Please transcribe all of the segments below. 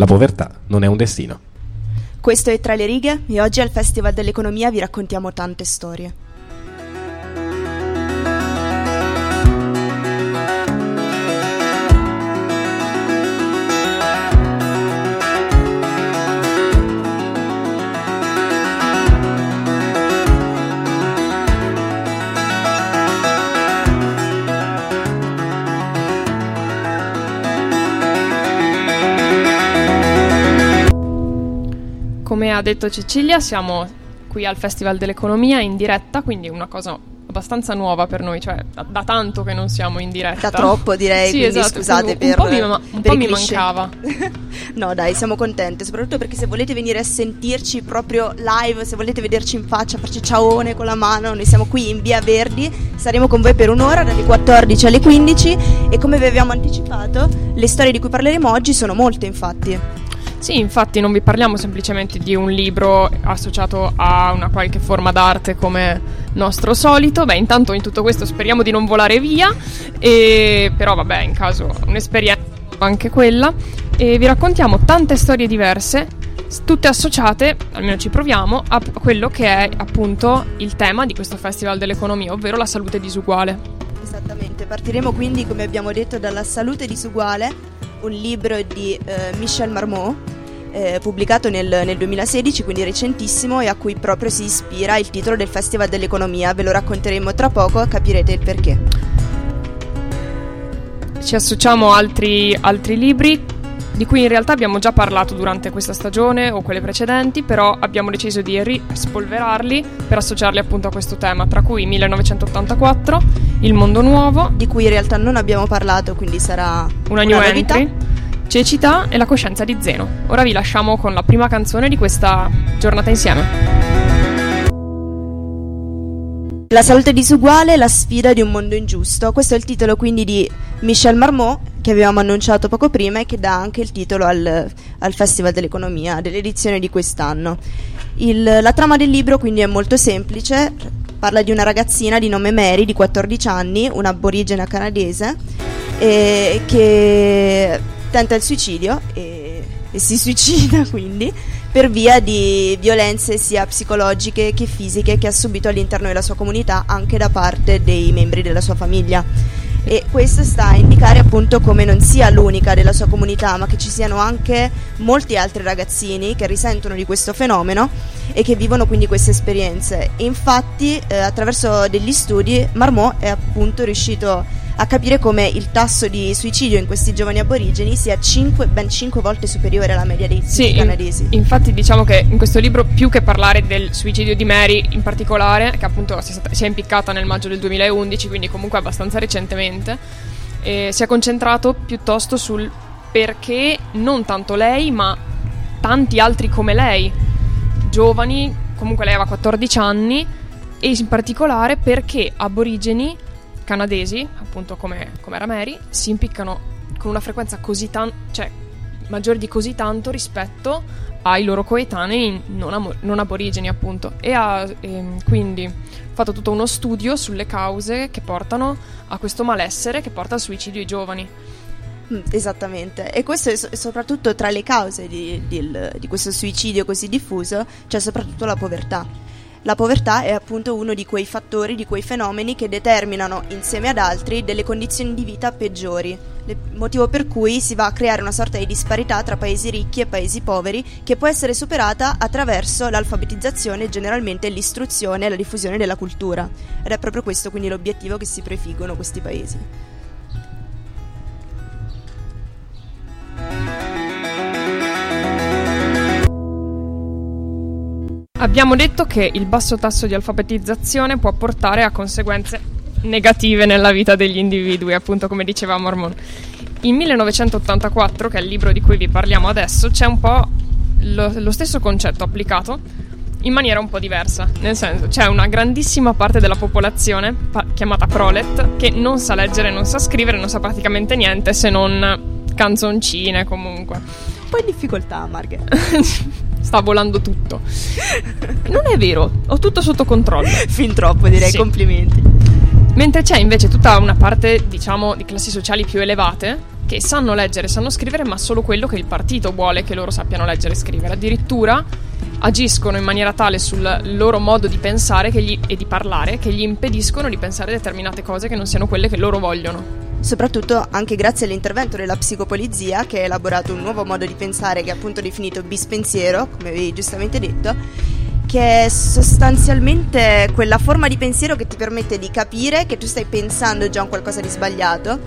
La povertà non è un destino. Questo è Tra le righe e oggi al Festival dell'Economia vi raccontiamo tante storie. Come ha detto Cecilia, siamo qui al Festival dell'Economia in diretta, quindi una cosa abbastanza nuova per noi, cioè da, da tanto che non siamo in diretta. Da troppo direi, sì, quindi esatto, scusate un, per un po' mi, ma- un po' mi mancava. no dai, siamo contente, soprattutto perché se volete venire a sentirci proprio live, se volete vederci in faccia, farci ciaone con la mano, noi siamo qui in Via Verdi, saremo con voi per un'ora dalle 14 alle 15 e come vi abbiamo anticipato, le storie di cui parleremo oggi sono molte infatti. Sì, infatti non vi parliamo semplicemente di un libro associato a una qualche forma d'arte come nostro solito. Beh, intanto in tutto questo speriamo di non volare via, e... però vabbè, in caso un'esperienza anche quella. E vi raccontiamo tante storie diverse, tutte associate, almeno ci proviamo, a quello che è appunto il tema di questo Festival dell'Economia, ovvero la salute disuguale. Esattamente, partiremo quindi come abbiamo detto dalla salute disuguale, un libro di eh, Michel Marmot, eh, pubblicato nel, nel 2016, quindi recentissimo e a cui proprio si ispira il titolo del Festival dell'Economia, ve lo racconteremo tra poco, capirete il perché. Ci associamo altri, altri libri di cui in realtà abbiamo già parlato durante questa stagione o quelle precedenti, però abbiamo deciso di rispolverarli per associarli appunto a questo tema, tra cui 1984, Il mondo nuovo, Di cui in realtà non abbiamo parlato, quindi sarà una new novità. entry, Cecità e la coscienza di Zeno. Ora vi lasciamo con la prima canzone di questa giornata insieme. La salute disuguale, la sfida di un mondo ingiusto. Questo è il titolo quindi di Michel Marmot che avevamo annunciato poco prima e che dà anche il titolo al, al Festival dell'Economia dell'edizione di quest'anno. Il- la trama del libro quindi è molto semplice, parla di una ragazzina di nome Mary di 14 anni, un'aborigena canadese, eh, che tenta il suicidio e, e si suicida quindi per via di violenze sia psicologiche che fisiche che ha subito all'interno della sua comunità anche da parte dei membri della sua famiglia. E questo sta a indicare appunto come non sia l'unica della sua comunità, ma che ci siano anche molti altri ragazzini che risentono di questo fenomeno e che vivono quindi queste esperienze. E infatti, eh, attraverso degli studi, Marmot è appunto riuscito a capire come il tasso di suicidio in questi giovani aborigeni sia cinque- ben 5 volte superiore alla media dei Sì, in- canadesi. infatti diciamo che in questo libro più che parlare del suicidio di Mary in particolare, che appunto si è, stata- si è impiccata nel maggio del 2011, quindi comunque abbastanza recentemente, eh, si è concentrato piuttosto sul perché non tanto lei, ma tanti altri come lei, giovani, comunque lei aveva 14 anni, e in particolare perché aborigeni canadesi, appunto come, come era Mary, si impiccano con una frequenza così tan- cioè maggiore di così tanto rispetto ai loro coetanei non, amo- non aborigeni, appunto. E ha ehm, quindi fatto tutto uno studio sulle cause che portano a questo malessere che porta al suicidio ai giovani. Mm, Esattamente, e questo è so- soprattutto tra le cause di, di- di questo suicidio così diffuso, c'è soprattutto la povertà. La povertà è appunto uno di quei fattori, di quei fenomeni che determinano insieme ad altri delle condizioni di vita peggiori, motivo per cui si va a creare una sorta di disparità tra paesi ricchi e paesi poveri che può essere superata attraverso l'alfabetizzazione e generalmente l'istruzione e la diffusione della cultura. Ed è proprio questo quindi l'obiettivo che si prefiggono questi paesi. Abbiamo detto che il basso tasso di alfabetizzazione può portare a conseguenze negative nella vita degli individui, appunto come diceva Mormon. In 1984, che è il libro di cui vi parliamo adesso, c'è un po' lo, lo stesso concetto applicato in maniera un po' diversa. Nel senso, c'è una grandissima parte della popolazione, pa- chiamata prolet, che non sa leggere, non sa scrivere, non sa praticamente niente se non canzoncine comunque. Un po' in difficoltà, Margherita. Sta volando tutto. Non è vero, ho tutto sotto controllo. fin troppo direi, Sì. complimenti. Mentre c'è invece tutta una parte, diciamo, di classi sociali più elevate, che sanno leggere, sanno scrivere, ma solo quello che il partito vuole che loro sappiano leggere e scrivere. Addirittura agiscono in maniera tale sul loro modo di pensare gli, e di parlare che gli impediscono di pensare determinate cose che non siano quelle che loro vogliono. Soprattutto anche grazie all'intervento della psicopolizia che ha elaborato un nuovo modo di pensare che è appunto definito bispensiero, come avevi giustamente detto, che è sostanzialmente quella forma di pensiero che ti permette di capire che tu stai pensando già un qualcosa di sbagliato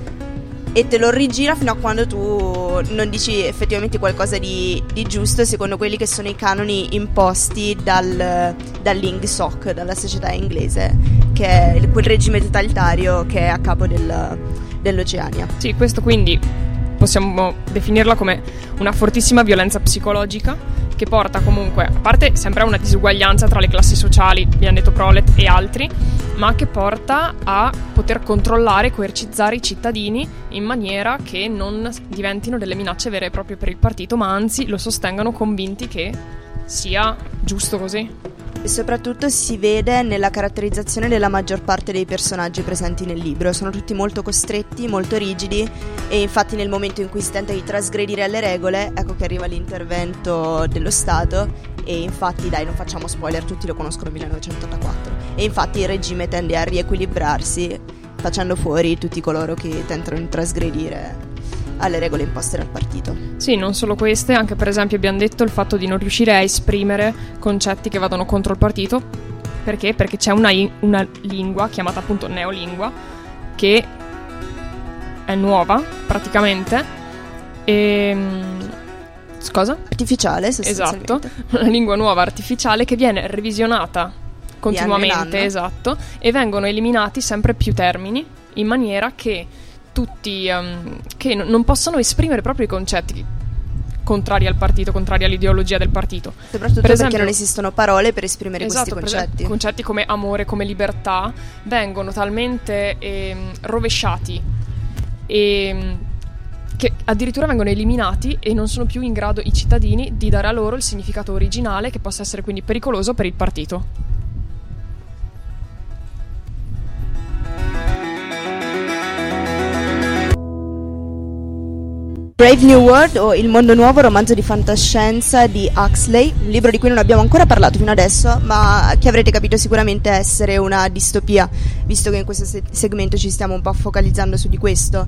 e te lo rigira fino a quando tu non dici effettivamente qualcosa di, di giusto secondo quelli che sono i canoni imposti dal, dall'INGSOC, dalla società inglese, che è quel regime totalitario che è a capo del, dell'Oceania. Sì, questo quindi possiamo definirla come una fortissima violenza psicologica che porta comunque, a parte sempre a una disuguaglianza tra le classi sociali, abbiamo detto prolet e altri, ma che porta a poter controllare e coercizzare i cittadini in maniera che non diventino delle minacce vere e proprie per il partito, ma anzi lo sostengano convinti che sia giusto così. Soprattutto si vede nella caratterizzazione della maggior parte dei personaggi presenti nel libro. Sono tutti molto costretti, molto rigidi e infatti nel momento in cui si tenta di trasgredire alle regole, ecco che arriva l'intervento dello Stato e infatti dai non facciamo spoiler, tutti lo conoscono 1984 e infatti il regime tende a riequilibrarsi facendo fuori tutti coloro che tentano di trasgredire alle regole imposte dal partito. Sì, non solo queste, anche per esempio abbiamo detto il fatto di non riuscire a esprimere concetti che vadano contro il partito. Perché? Perché c'è una, una lingua chiamata appunto neolingua che è nuova praticamente e ehm, Cosa? Artificiale, Esatto, una lingua nuova artificiale che viene revisionata continuamente, esatto, e vengono eliminati sempre più termini in maniera che tutti um, che n- non possono esprimere proprio i concetti contrari al partito, contrari all'ideologia del partito. Soprattutto per esempio, perché non esistono parole per esprimere esatto, questi concetti. Esatto, concetti come amore, come libertà, vengono talmente eh, rovesciati e che addirittura vengono eliminati e non sono più in grado i cittadini di dare a loro il significato originale che possa essere quindi pericoloso per il partito. Brave New World o Il mondo nuovo, romanzo di fantascienza di Huxley, un libro di cui non abbiamo ancora parlato fino adesso, ma che avrete capito sicuramente essere una distopia, visto che in questo se- segmento ci stiamo un po' focalizzando su di questo.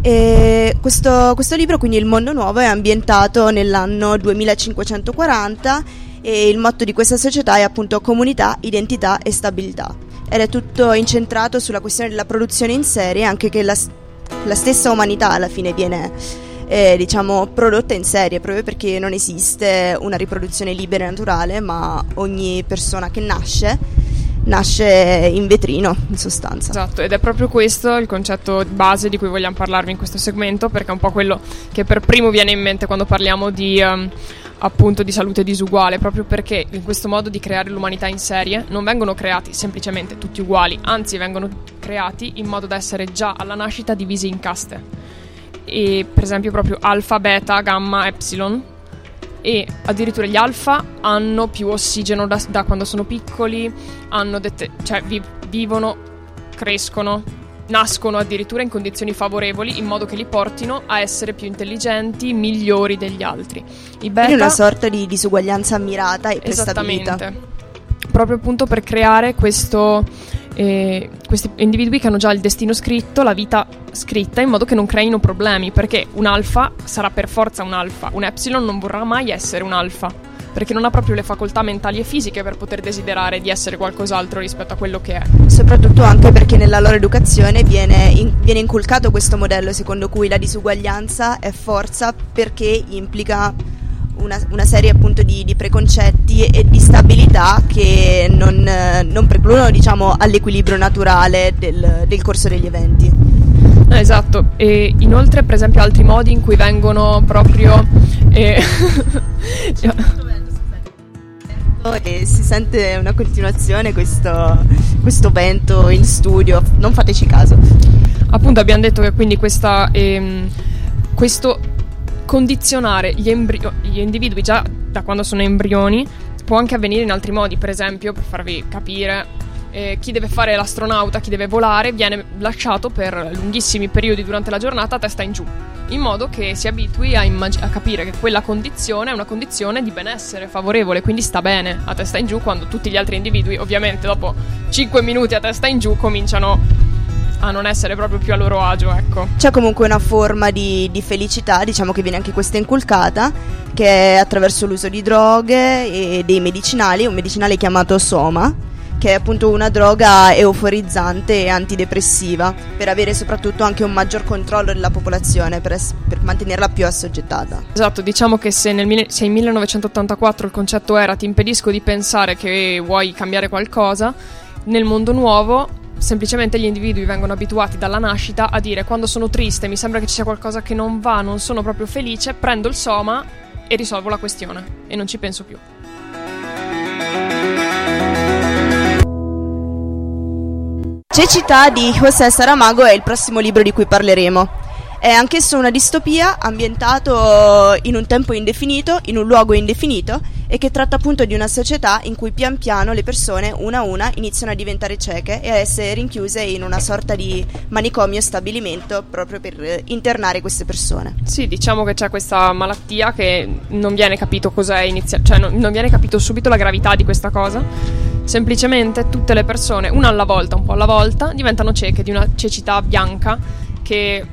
Questo, questo libro, quindi Il mondo nuovo, è ambientato nell'anno 2540 e il motto di questa società è appunto comunità, identità e stabilità. Ed è tutto incentrato sulla questione della produzione in serie, anche che la, la stessa umanità alla fine viene eh, diciamo, prodotta in serie, proprio perché non esiste una riproduzione libera e naturale, ma ogni persona che nasce nasce in vetrino, in sostanza. Esatto, ed è proprio questo il concetto base di cui vogliamo parlarvi in questo segmento, perché è un po' quello che per primo viene in mente quando parliamo di... Um, appunto di salute disuguale, proprio perché in questo modo di creare l'umanità in serie non vengono creati semplicemente tutti uguali, anzi vengono creati in modo da essere già alla nascita divisi in caste e per esempio proprio alfa, beta, gamma, epsilon e addirittura gli alfa hanno più ossigeno da, da quando sono piccoli, dette, cioè vi, vivono, crescono, nascono addirittura in condizioni favorevoli in modo che li portino a essere più intelligenti, migliori degli altri. I beta, Quindi una sorta di disuguaglianza mirata e prestabilità. Esattamente. Proprio appunto per creare questo eh, questi individui che hanno già il destino scritto, la vita scritta, in modo che non creino problemi, perché un alfa sarà per forza un alfa, un epsilon non vorrà mai essere un alfa perché non ha proprio le facoltà mentali e fisiche per poter desiderare di essere qualcos'altro rispetto a quello che è. Soprattutto anche perché nella loro educazione viene, in, viene inculcato questo modello secondo cui la disuguaglianza è forza perché implica una, una serie appunto di, di, preconcetti e di stabilità che non, non precludono diciamo, all'equilibrio naturale del, del corso degli eventi. esatto, e inoltre per esempio altri modi in cui vengono proprio... Eh, e si sente una continuazione questo, questo, vento in studio, non fateci caso. Appunto abbiamo detto che quindi questa, ehm, questo condizionare gli, embrio- gli individui già da quando sono embrioni può anche avvenire in altri modi, per esempio, per farvi capire, eh, chi deve fare l'astronauta, chi deve volare, viene lasciato per lunghissimi periodi durante la giornata a testa in giù, in modo che si abitui a, immag- a capire che quella condizione è una condizione di benessere favorevole, quindi sta bene a testa in giù quando tutti gli altri individui, ovviamente dopo 5 minuti a testa in giù, cominciano a non essere proprio più a loro agio, ecco. C'è comunque una forma di, di felicità, diciamo che viene anche questa inculcata, che è attraverso l'uso di droghe e dei medicinali, un medicinale chiamato Soma che è appunto una droga euforizzante e antidepressiva, per avere soprattutto anche un maggior controllo della popolazione, per, es- per mantenerla più assoggettata. Esatto, diciamo che se nel mille- se in 1984 il concetto era ti impedisco di pensare che vuoi cambiare qualcosa, nel mondo nuovo semplicemente gli individui vengono abituati dalla nascita a dire quando sono triste, mi sembra che ci sia qualcosa che non va, non sono proprio felice, prendo il soma e risolvo la questione e non ci penso più. Cecità di José Saramago è il prossimo libro di cui parleremo. È anch'esso una distopia ambientato in un tempo indefinito, in un luogo indefinito e che tratta appunto di una società in cui pian piano le persone, una a una, iniziano a diventare cieche e a essere rinchiuse in una sorta di manicomio stabilimento proprio per internare queste persone. Sì, diciamo che c'è questa malattia che non viene capito cos'è iniziale, cioè non, non viene capito subito la gravità di questa cosa semplicemente tutte le persone, una alla volta, un po' alla volta, diventano cieche di una cecità bianca che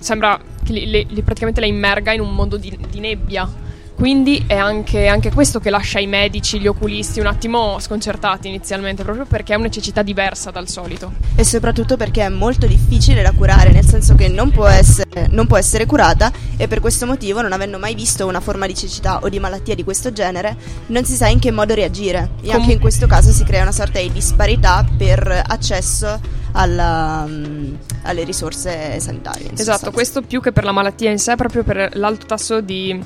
sembra che li, li, li praticamente la immerga in un mondo di, di nebbia. Quindi è anche, anche, questo che lascia i medici, gli oculisti un attimo sconcertati inizialmente, proprio perché è una cecità diversa dal solito. E soprattutto perché è molto difficile da curare, nel senso che non può, essere, non può essere curata e per questo motivo, non avendo mai visto una forma di cecità o di malattia di questo genere, non si sa in che modo reagire. E Com- anche in questo caso si crea una sorta di disparità per accesso alla, um, alle risorse sanitarie. Esatto, sostanza. questo più che per la malattia in sé, proprio per l'alto tasso di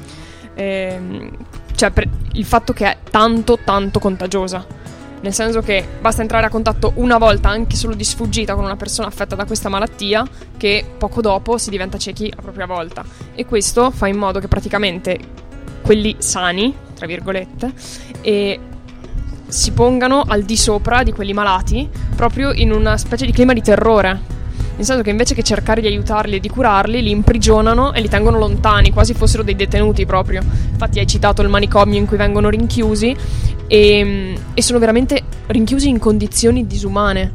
ehm, cioè per il fatto che è tanto tanto contagiosa. Nel senso che basta entrare a contatto una volta, anche solo di sfuggita, con una persona affetta da questa malattia, che poco dopo si diventa ciechi a propria volta. E questo fa in modo che praticamente quelli sani, tra virgolette, e si pongano al di sopra di quelli malati, proprio in una specie di clima di terrore nel senso che invece che cercare di aiutarli e di curarli, li imprigionano e li tengono lontani, quasi fossero dei detenuti proprio. Infatti hai citato il manicomio in cui vengono rinchiusi e, e sono veramente rinchiusi in condizioni disumane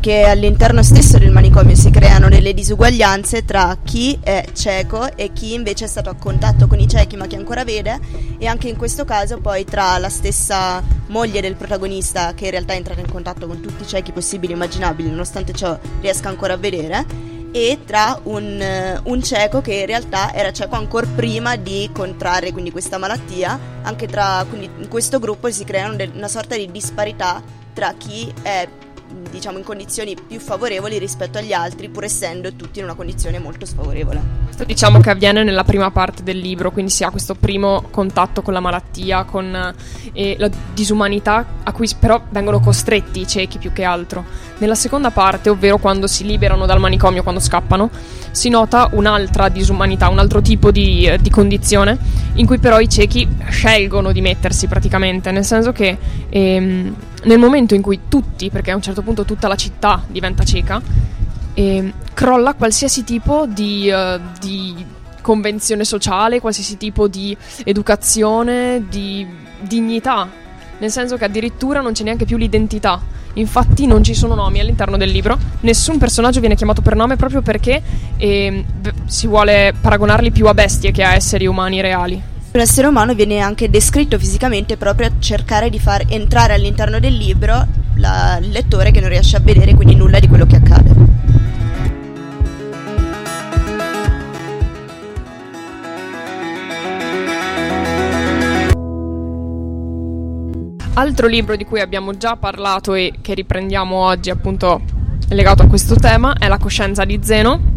che all'interno stesso del manicomio si creano delle disuguaglianze tra chi è cieco e chi invece è stato a contatto con i ciechi ma che ancora vede e anche in questo caso poi tra la stessa moglie del protagonista che in realtà è entrata in contatto con tutti i ciechi possibili e immaginabili nonostante ciò riesca ancora a vedere e tra un, un, cieco che in realtà era cieco ancora prima di contrarre quindi questa malattia anche tra quindi in questo gruppo si crea una sorta di disparità tra chi è diciamo in condizioni più favorevoli rispetto agli altri, pur essendo tutti in una condizione molto sfavorevole. Diciamo che avviene nella prima parte del libro, quindi si ha questo primo contatto con la malattia, con eh, la disumanità a cui però vengono costretti i ciechi più che altro. Nella seconda parte, ovvero quando si liberano dal manicomio, quando scappano, si nota un'altra disumanità, un altro tipo di, eh, di condizione in cui però i ciechi scelgono di mettersi praticamente, nel senso che ehm, nel momento in cui tutti, perché a un certo punto tutta la città diventa cieca, eh, crolla qualsiasi tipo di, uh, di, convenzione sociale, qualsiasi tipo di educazione, di dignità, nel senso che addirittura non c'è neanche più l'identità. Infatti non ci sono nomi all'interno del libro, nessun personaggio viene chiamato per nome proprio perché eh, si vuole paragonarli più a bestie che a esseri umani reali. Un essere umano viene anche descritto fisicamente proprio a cercare di far entrare all'interno del libro la, il lettore che non riesce a vedere quindi nulla di quello che accade. Altro libro di cui abbiamo già parlato e che riprendiamo oggi appunto legato a questo tema è La coscienza di Zeno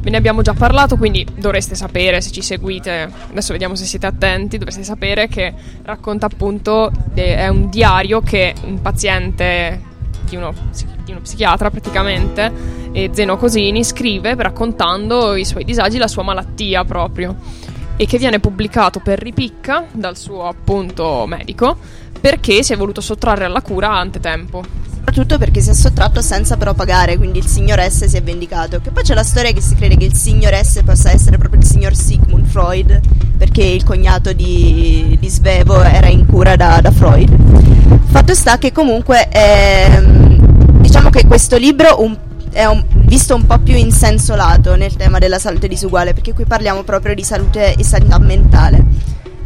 Ve ne abbiamo già parlato, quindi dovreste sapere se ci seguite. Adesso vediamo se siete attenti. Dovreste sapere che racconta appunto. è un diario che un paziente di uno, di uno psichiatra praticamente, e Zeno Cosini, scrive raccontando i suoi disagi, la sua malattia proprio. E che viene pubblicato per ripicca dal suo appunto medico perché si è voluto sottrarre alla cura antetempo soprattutto perché si è sottratto senza però pagare, quindi il signor S si è vendicato. Che poi c'è la storia che si crede che il signor S possa essere proprio il signor Sigmund Freud, perché il cognato di, di Svevo era in cura da, da Freud. Fatto sta che comunque ehm, diciamo che questo libro un, è un, visto un po' più in senso lato nel tema della salute disuguale, perché qui parliamo proprio di salute e sanità mentale.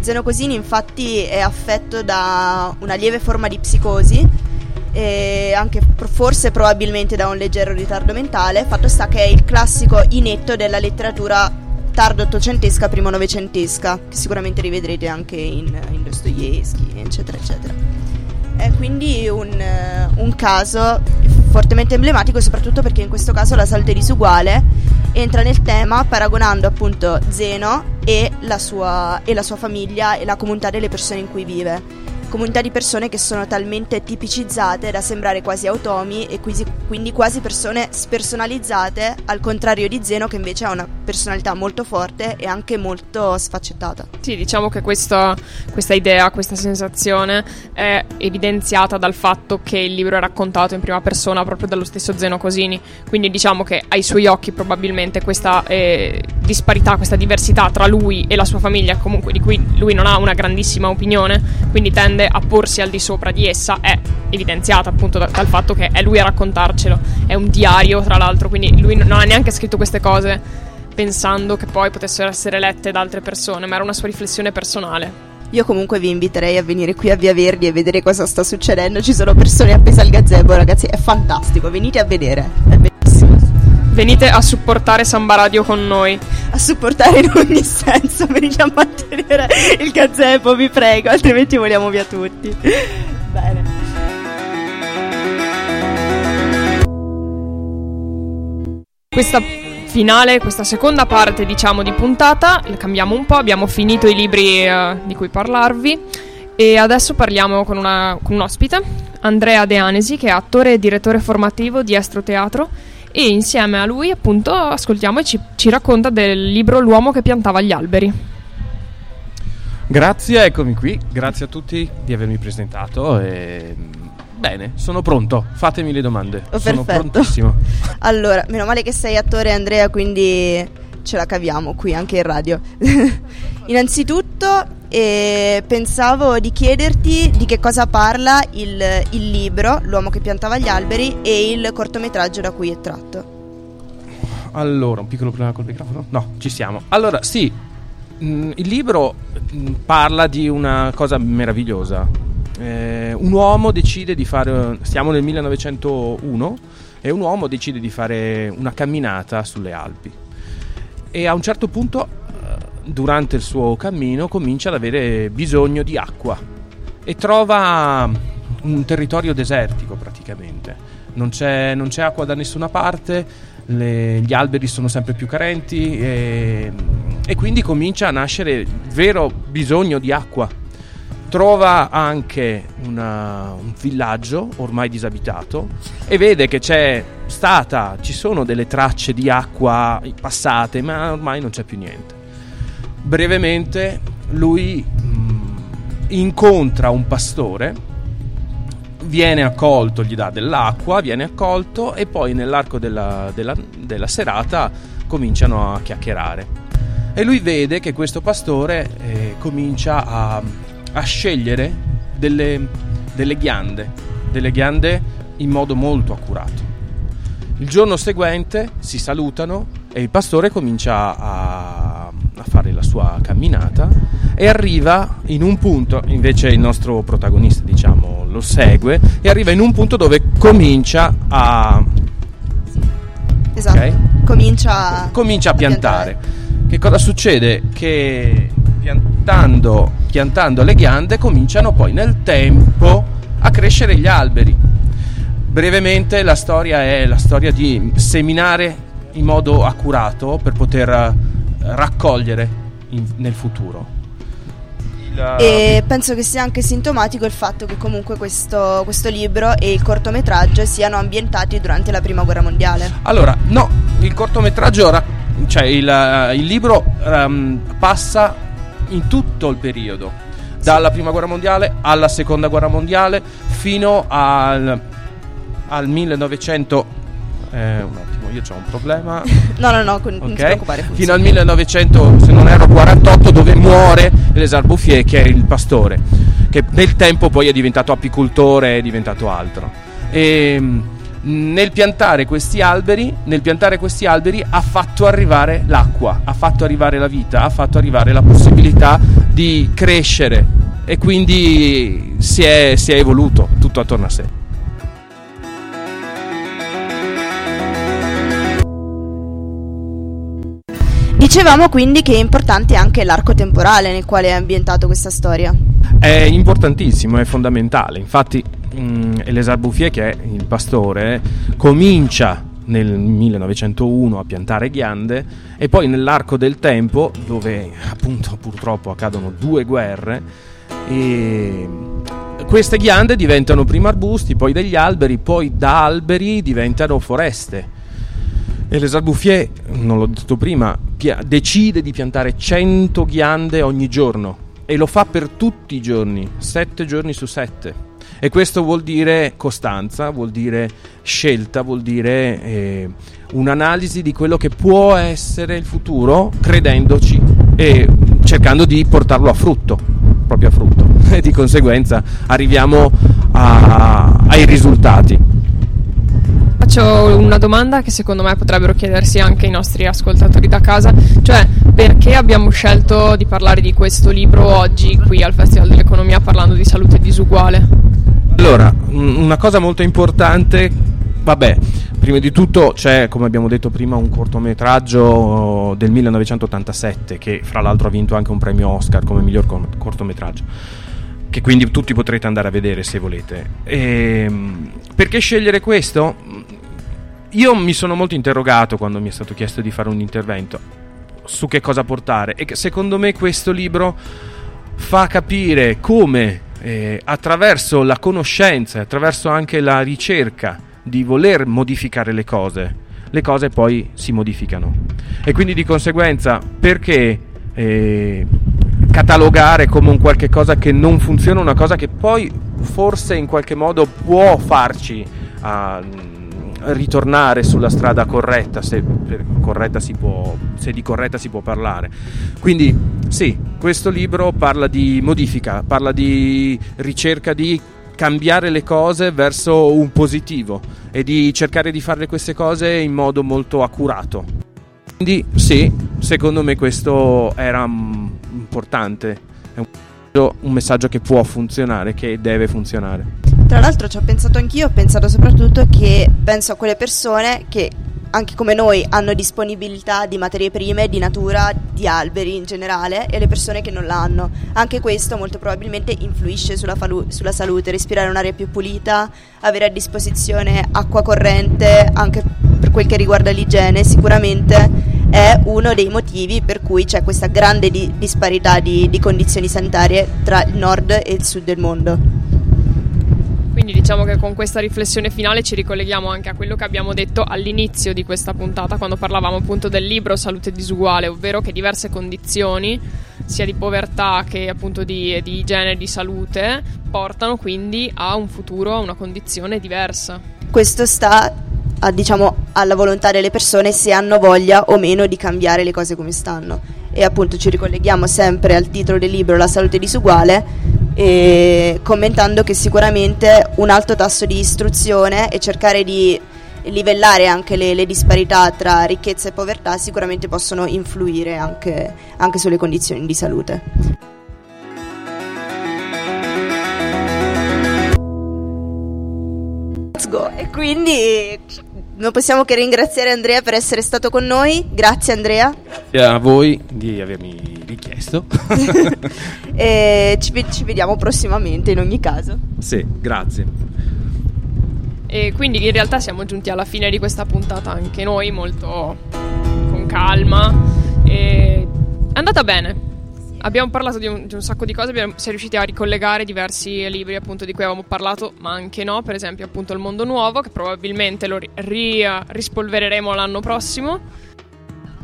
Zeno Cosini infatti è affetto da una lieve forma di psicosi anche forse probabilmente da un leggero ritardo mentale, fatto sta che è il classico inetto della letteratura tardo ottocentesca, primo novecentesca, che sicuramente rivedrete anche in, in Dostoevsky, eccetera, eccetera. È quindi un, un caso fortemente emblematico, soprattutto perché in questo caso la salute disuguale entra nel tema paragonando appunto Zeno e la sua, e la sua famiglia e la comunità delle persone in cui vive comunità di persone che sono talmente tipicizzate da sembrare quasi automi e quindi quasi persone spersonalizzate, al contrario di Zeno che invece ha una personalità molto forte e anche molto sfaccettata. Sì, diciamo che questa, questa idea, questa sensazione è evidenziata dal fatto che il libro è raccontato in prima persona proprio dallo stesso Zeno Cosini, quindi diciamo che ai suoi occhi probabilmente questa eh, disparità, questa diversità tra lui e la sua famiglia, comunque di cui lui non ha una grandissima opinione, quindi tende a porsi al di sopra di essa è evidenziata appunto da, dal fatto che è lui a raccontarcelo, è un diario tra l'altro, quindi lui non ha neanche scritto queste cose pensando che poi potessero essere lette da altre persone, ma era una sua riflessione personale. Io comunque vi inviterei a venire qui a Via Verdi e vedere cosa sta succedendo. Ci sono persone appese al gazebo, ragazzi, è fantastico. Venite a vedere, è bellissimo. Venite a supportare Samba Radio con noi. A supportare in ogni senso, venite a mantenere il gazebo, vi prego, altrimenti voliamo via tutti. Bene. Questa finale, questa seconda parte, diciamo, di puntata, la cambiamo un po', abbiamo finito i libri uh, di cui parlarvi. E adesso parliamo con, una, con un ospite, Andrea De Anesi, che è attore e direttore formativo di Estro Teatro. E insieme a lui appunto ascoltiamo e ci, ci racconta del libro L'uomo che piantava gli alberi. Grazie, eccomi qui, grazie a tutti di avermi presentato e Bene, sono pronto. Fatemi le domande. Oh, sono perfetto. prontissimo. allora, meno male che sei attore Andrea, quindi ce la caviamo qui anche in radio. Innanzitutto eh, pensavo di chiederti di che cosa parla il, il libro L'uomo che piantava gli alberi e il cortometraggio da cui è tratto. Allora, un piccolo problema col microfono? No, ci siamo. Allora, sì, mm, il libro mm, parla di una cosa meravigliosa. Eh, un uomo decide di fare, stiamo nel 1901, e un uomo decide di fare una camminata sulle Alpi e a un certo punto eh, durante il suo cammino comincia ad avere bisogno di acqua e trova un territorio desertico praticamente. Non c'è, non c'è acqua da nessuna parte, le, gli alberi sono sempre più carenti e, e quindi comincia a nascere il vero bisogno di acqua trova anche una, un villaggio ormai disabitato e vede che c'è stata, ci sono delle tracce di acqua passate, ma ormai non c'è più niente. Brevemente lui mh, mm, incontra un pastore, viene accolto, gli dà dell'acqua, viene accolto e poi nell'arco della, della, della serata cominciano a chiacchierare. E lui vede che questo pastore eh, comincia a a scegliere delle, delle ghiande, delle ghiande in modo molto accurato. Il giorno seguente si salutano e il pastore comincia a, a, fare la sua camminata e arriva in un punto, invece il nostro protagonista diciamo lo segue e arriva in un punto dove comincia a... Esatto, okay? comincia, comincia, a piantare. piantare. Che cosa succede? Che piantando, piantando le ghiande cominciano poi nel tempo a crescere gli alberi. Brevemente la storia è la storia di seminare in modo accurato per poter eh, raccogliere in, nel futuro. E penso che sia anche sintomatico il fatto che comunque questo, questo, libro e il cortometraggio siano ambientati durante la prima guerra mondiale. Allora, no, il cortometraggio, cioè il, eh, il libro um, passa in tutto il periodo, dalla prima guerra mondiale alla seconda guerra mondiale fino al al 1900 eh, un attimo, io ho un problema. no, no, no, con, okay. non ti preoccupare. Funziona. Fino al 1900, se non erro 48, dove muore Lesar Bouffier, che è il pastore, che nel tempo poi è diventato apicoltore, è diventato altro. E nel piantare questi alberi, nel piantare questi alberi ha fatto arrivare l'acqua, ha fatto arrivare la vita, ha fatto arrivare la possibilità di crescere e quindi si è, si è evoluto tutto attorno a sé. Dicevamo quindi che è importante anche l'arco temporale nel quale è ambientato questa storia. È importantissimo, è fondamentale. Infatti, mm, Elisar Bouffier, che è il pastore, comincia nel 1901 a piantare ghiande e poi nell'arco del tempo, dove appunto purtroppo accadono due guerre, queste ghiande diventano prima arbusti, poi degli alberi, poi da alberi diventano foreste e les Bouffier, non l'ho detto prima, decide di piantare 100 ghiande ogni giorno e lo fa per tutti i giorni, 7 giorni su 7. E questo vuol dire costanza, vuol dire scelta, vuol dire eh, un'analisi di quello che può essere il futuro, credendoci e cercando di portarlo a frutto, proprio a frutto. E di conseguenza arriviamo a, ai risultati. Faccio una domanda che secondo me potrebbero chiedersi anche i nostri ascoltatori da casa, cioè perché abbiamo scelto di parlare di questo libro oggi qui al Festival dell'Economia parlando di salute disuguale? Allora, una cosa molto importante, vabbè, prima di tutto c'è, come abbiamo detto prima, un cortometraggio del 1987 che fra l'altro ha vinto anche un premio Oscar come miglior cortometraggio che quindi tutti potrete andare a vedere se volete. E, ehm, perché scegliere questo? Io mi sono molto interrogato quando mi è stato chiesto di fare un intervento su che cosa portare e secondo me questo libro fa capire come eh, attraverso la conoscenza, attraverso anche la ricerca di voler modificare le cose, le cose poi si modificano. E quindi di conseguenza perché eh, catalogare come un qualche cosa che non funziona, una cosa che poi forse in qualche modo può farci uh, ritornare sulla strada corretta, se, corretta può, se, di corretta si può parlare. Quindi sì, questo libro parla di modifica, parla di ricerca di cambiare le cose verso un positivo e di cercare di fare queste cose in modo molto accurato. Quindi sì, secondo me questo era importante, è un, un messaggio che può funzionare, che deve funzionare. Tra l'altro ci ho pensato anch'io, ho pensato soprattutto che penso a quelle persone che anche come noi hanno disponibilità di materie prime, di natura, di alberi in generale e le persone che non l'hanno. Anche questo molto probabilmente influisce sulla, falu- sulla salute, respirare un'aria più pulita, avere a disposizione acqua corrente, anche per quel che riguarda l'igiene, sicuramente è uno dei motivi per cui c'è questa grande di- disparità di-, di condizioni sanitarie tra il nord e il sud del mondo. Quindi diciamo che con questa riflessione finale ci ricolleghiamo anche a quello che abbiamo detto all'inizio di questa puntata, quando parlavamo appunto del libro Salute disuguale, ovvero che diverse condizioni, sia di povertà che appunto di, di igiene e di salute, portano quindi a un futuro, a una condizione diversa. Questo sta a, diciamo, alla volontà delle persone se hanno voglia o meno di cambiare le cose come stanno. E appunto ci ricolleghiamo sempre al titolo del libro La salute disuguale commentando che sicuramente un alto tasso di istruzione e cercare di livellare anche le, le disparità tra ricchezza e povertà sicuramente possono influire anche, anche sulle condizioni di salute. Let's go! E quindi non possiamo che ringraziare Andrea per essere stato con noi. Grazie Andrea. Grazie a voi di avermi richiesto. e ci, ci vediamo prossimamente in ogni caso. Sì, grazie. E quindi in realtà siamo giunti alla fine di questa puntata anche noi, molto con calma. E è andata bene abbiamo parlato di un, di un, sacco di cose, abbiamo, si è riusciti a ricollegare diversi libri appunto di cui avevamo parlato, ma anche no, per esempio appunto Il Mondo Nuovo, che probabilmente lo ri, ri, rispolvereremo l'anno prossimo.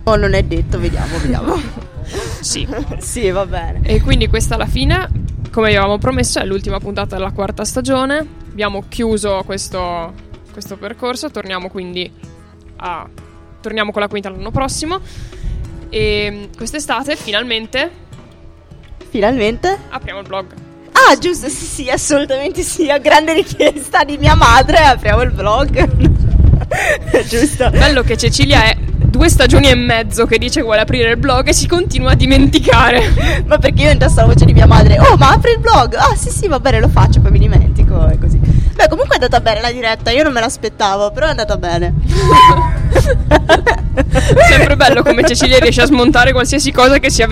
No, non è detto, vediamo, vediamo. sì. sì, va bene. E quindi questa alla fine, come avevamo promesso, è l'ultima puntata della quarta stagione. Abbiamo chiuso questo questo percorso. Torniamo quindi a. Torniamo con la quinta l'anno prossimo. E quest'estate finalmente Finalmente? apriamo il blog. Ah, giusto, sì, sì, assolutamente sì. A grande richiesta di mia madre, apriamo il blog. giusto. Bello che Cecilia è due stagioni e mezzo che dice che vuole aprire il blog e si continua a dimenticare. Ma perché io indosso la voce di mia madre? Oh, ma apri il blog? Ah, sì, sì, va bene, lo faccio, poi mi dimentico e così. Beh, comunque è andata bene la diretta, io non me l'aspettavo, però è andata bene. Sempre bello come Cecilia riesce a smontare qualsiasi cosa che sia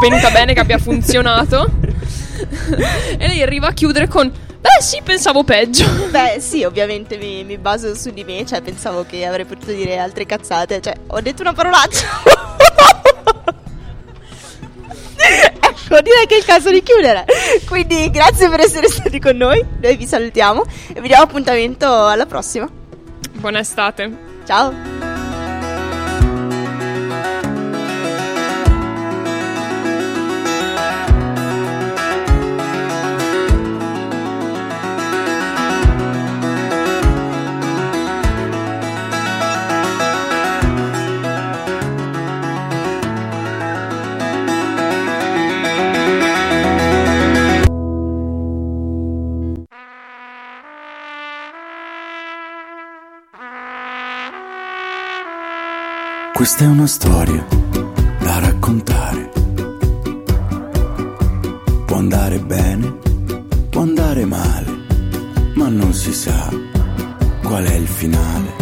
venuta bene, che abbia funzionato. e lei arriva a chiudere con: Beh, sì, pensavo peggio. Beh, sì, ovviamente mi, mi baso su di me, cioè pensavo che avrei potuto dire altre cazzate, cioè ho detto una parolaccia. ecco, direi che è il caso di chiudere. Quindi grazie per essere stati con noi, noi vi salutiamo e vi diamo appuntamento alla prossima. Buona estate. Ciao! Questa è una storia da raccontare. Può andare bene, può andare male, ma non si sa qual è il finale.